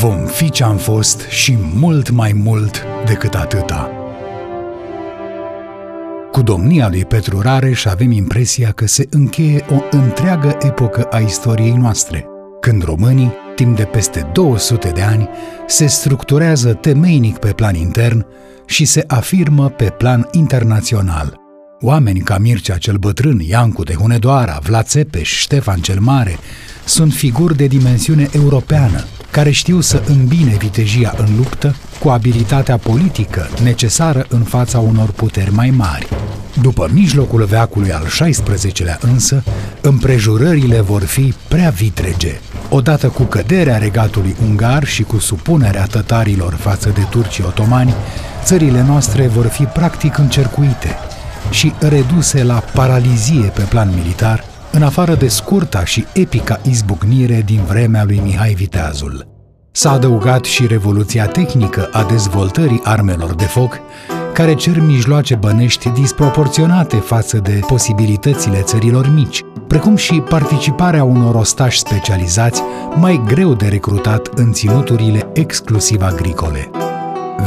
Vom fi ce am fost și mult mai mult decât atâta. Cu domnia lui Petru Rareș avem impresia că se încheie o întreagă epocă a istoriei noastre, când românii, timp de peste 200 de ani, se structurează temeinic pe plan intern și se afirmă pe plan internațional – Oameni ca Mircea cel Bătrân, Iancu de Hunedoara, Vlad Țepeș, Ștefan cel Mare sunt figuri de dimensiune europeană, care știu să îmbine vitejia în luptă cu abilitatea politică necesară în fața unor puteri mai mari. După mijlocul veacului al XVI-lea însă, împrejurările vor fi prea vitrege. Odată cu căderea regatului ungar și cu supunerea tătarilor față de turcii otomani, țările noastre vor fi practic încercuite și reduse la paralizie pe plan militar, în afară de scurta și epica izbucnire din vremea lui Mihai Viteazul. S-a adăugat și revoluția tehnică a dezvoltării armelor de foc, care cer mijloace bănești disproporționate față de posibilitățile țărilor mici, precum și participarea unor ostași specializați mai greu de recrutat în ținuturile exclusiv agricole.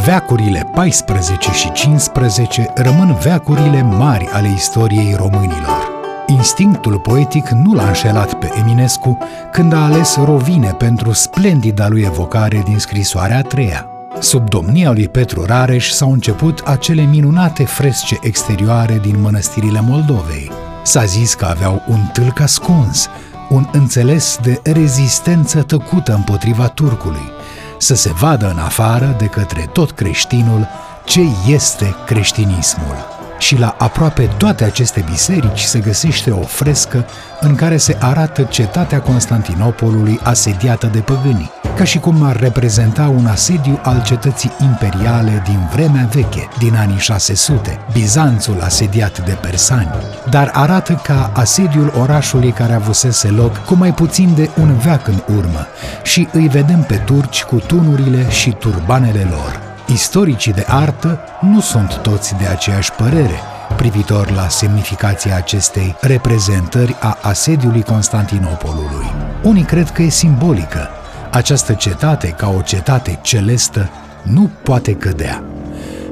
Veacurile 14 și 15 rămân veacurile mari ale istoriei românilor. Instinctul poetic nu l-a înșelat pe Eminescu când a ales Rovine pentru splendida lui evocare din scrisoarea a treia. Sub domnia lui Petru Rareș s-au început acele minunate fresce exterioare din mănăstirile Moldovei. S-a zis că aveau un tâlc ascuns, un înțeles de rezistență tăcută împotriva turcului, să se vadă în afară de către tot creștinul ce este creștinismul și la aproape toate aceste biserici se găsește o frescă în care se arată cetatea Constantinopolului asediată de păgâni, ca și cum ar reprezenta un asediu al cetății imperiale din vremea veche, din anii 600, Bizanțul asediat de persani, dar arată ca asediul orașului care avusese loc cu mai puțin de un veac în urmă și îi vedem pe turci cu tunurile și turbanele lor. Istoricii de artă nu sunt toți de aceeași părere privitor la semnificația acestei reprezentări a asediului Constantinopolului. Unii cred că e simbolică. Această cetate, ca o cetate celestă, nu poate cădea.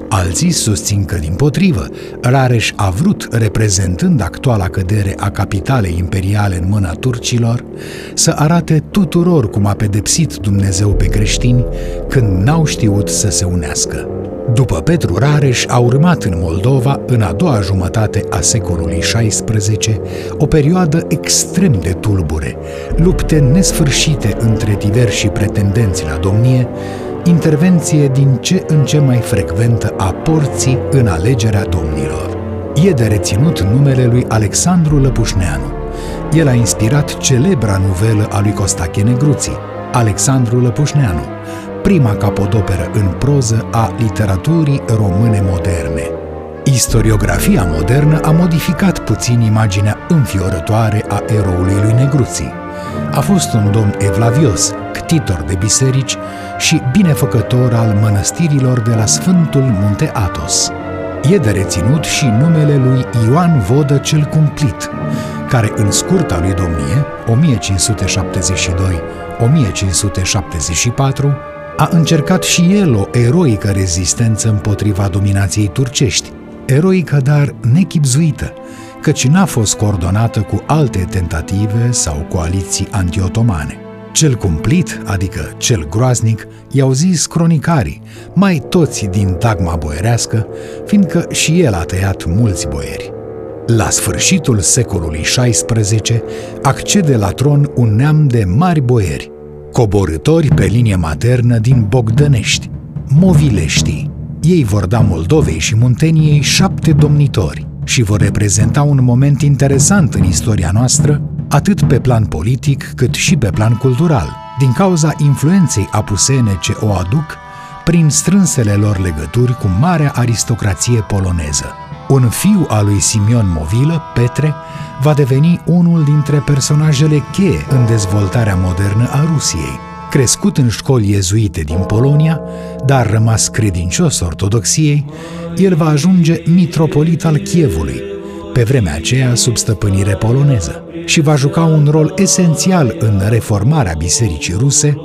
Alții susțin că, din potrivă, Rareș a vrut, reprezentând actuala cădere a capitalei imperiale în mâna turcilor, să arate tuturor cum a pedepsit Dumnezeu pe creștini când n-au știut să se unească. După Petru Rareș a urmat în Moldova, în a doua jumătate a secolului XVI, o perioadă extrem de tulbure, lupte nesfârșite între diversi pretendenți la domnie, intervenție din ce în ce mai frecventă a porții în alegerea domnilor. E de reținut numele lui Alexandru Lăpușneanu. El a inspirat celebra novelă a lui Costache Negruții, Alexandru Lăpușneanu, prima capodoperă în proză a literaturii române moderne. Istoriografia modernă a modificat puțin imaginea înfiorătoare a eroului lui Negruții. A fost un domn evlavios, ctitor de biserici și binefăcător al mănăstirilor de la Sfântul Munte Atos. E de reținut și numele lui Ioan Vodă cel Cumplit, care în scurta lui domnie, 1572-1574, a încercat și el o eroică rezistență împotriva dominației turcești, eroică dar nechipzuită, căci n-a fost coordonată cu alte tentative sau coaliții antiotomane. Cel cumplit, adică cel groaznic, i-au zis cronicarii, mai toți din tagma boierească, fiindcă și el a tăiat mulți boieri. La sfârșitul secolului XVI accede la tron un neam de mari boieri, coborâtori pe linie maternă din Bogdănești, movileștii. Ei vor da Moldovei și Munteniei șapte domnitori și vor reprezenta un moment interesant în istoria noastră, atât pe plan politic cât și pe plan cultural, din cauza influenței apusene ce o aduc prin strânsele lor legături cu marea aristocrație poloneză. Un fiu al lui Simion Movilă, Petre, va deveni unul dintre personajele cheie în dezvoltarea modernă a Rusiei. Crescut în școli iezuite din Polonia, dar rămas credincios ortodoxiei, el va ajunge mitropolit al Chievului, pe vremea aceea sub stăpânire poloneză, și va juca un rol esențial în reformarea bisericii ruse,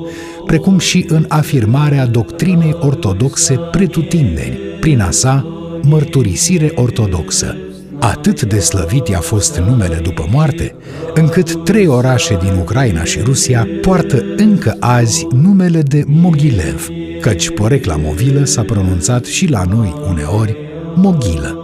precum și în afirmarea doctrinei ortodoxe pretutindeni, prin a sa mărturisire ortodoxă. Atât de slăvit i-a fost numele după moarte, încât trei orașe din Ucraina și Rusia poartă încă azi numele de Mogilev, căci porecla movilă s-a pronunțat și la noi uneori Mogilă.